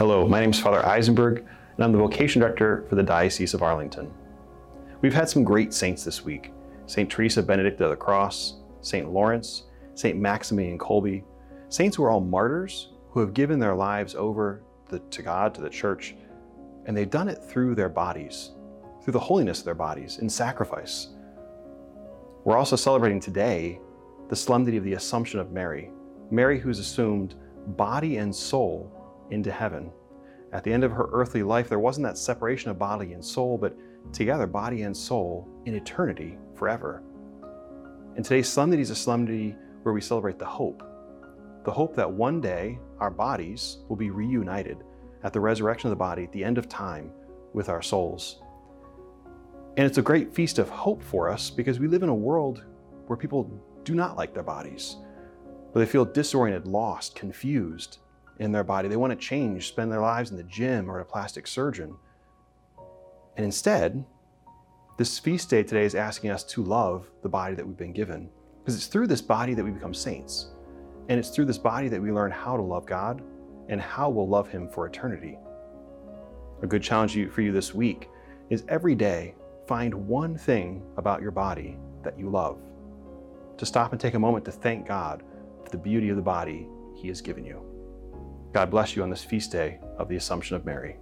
Hello, my name is Father Isenberg, and I'm the Vocation Director for the Diocese of Arlington. We've had some great saints this week St. Teresa Benedicta of the Cross, St. Lawrence, St. Maximilian Kolbe, saints who are all martyrs who have given their lives over the, to God, to the church, and they've done it through their bodies, through the holiness of their bodies, in sacrifice. We're also celebrating today the solemnity of the Assumption of Mary, Mary who's assumed body and soul into heaven. At the end of her earthly life, there wasn't that separation of body and soul, but together, body and soul, in eternity, forever. And today's solemnity is a solemnity where we celebrate the hope the hope that one day our bodies will be reunited at the resurrection of the body at the end of time with our souls. And it's a great feast of hope for us because we live in a world where people do not like their bodies, where they feel disoriented, lost, confused in their body. They want to change, spend their lives in the gym or a plastic surgeon. And instead, this feast day today is asking us to love the body that we've been given. Because it's through this body that we become saints. And it's through this body that we learn how to love God and how we'll love Him for eternity. A good challenge for you this week is every day find one thing about your body that you love. To stop and take a moment to thank God for the beauty of the body He has given you. God bless you on this feast day of the Assumption of Mary.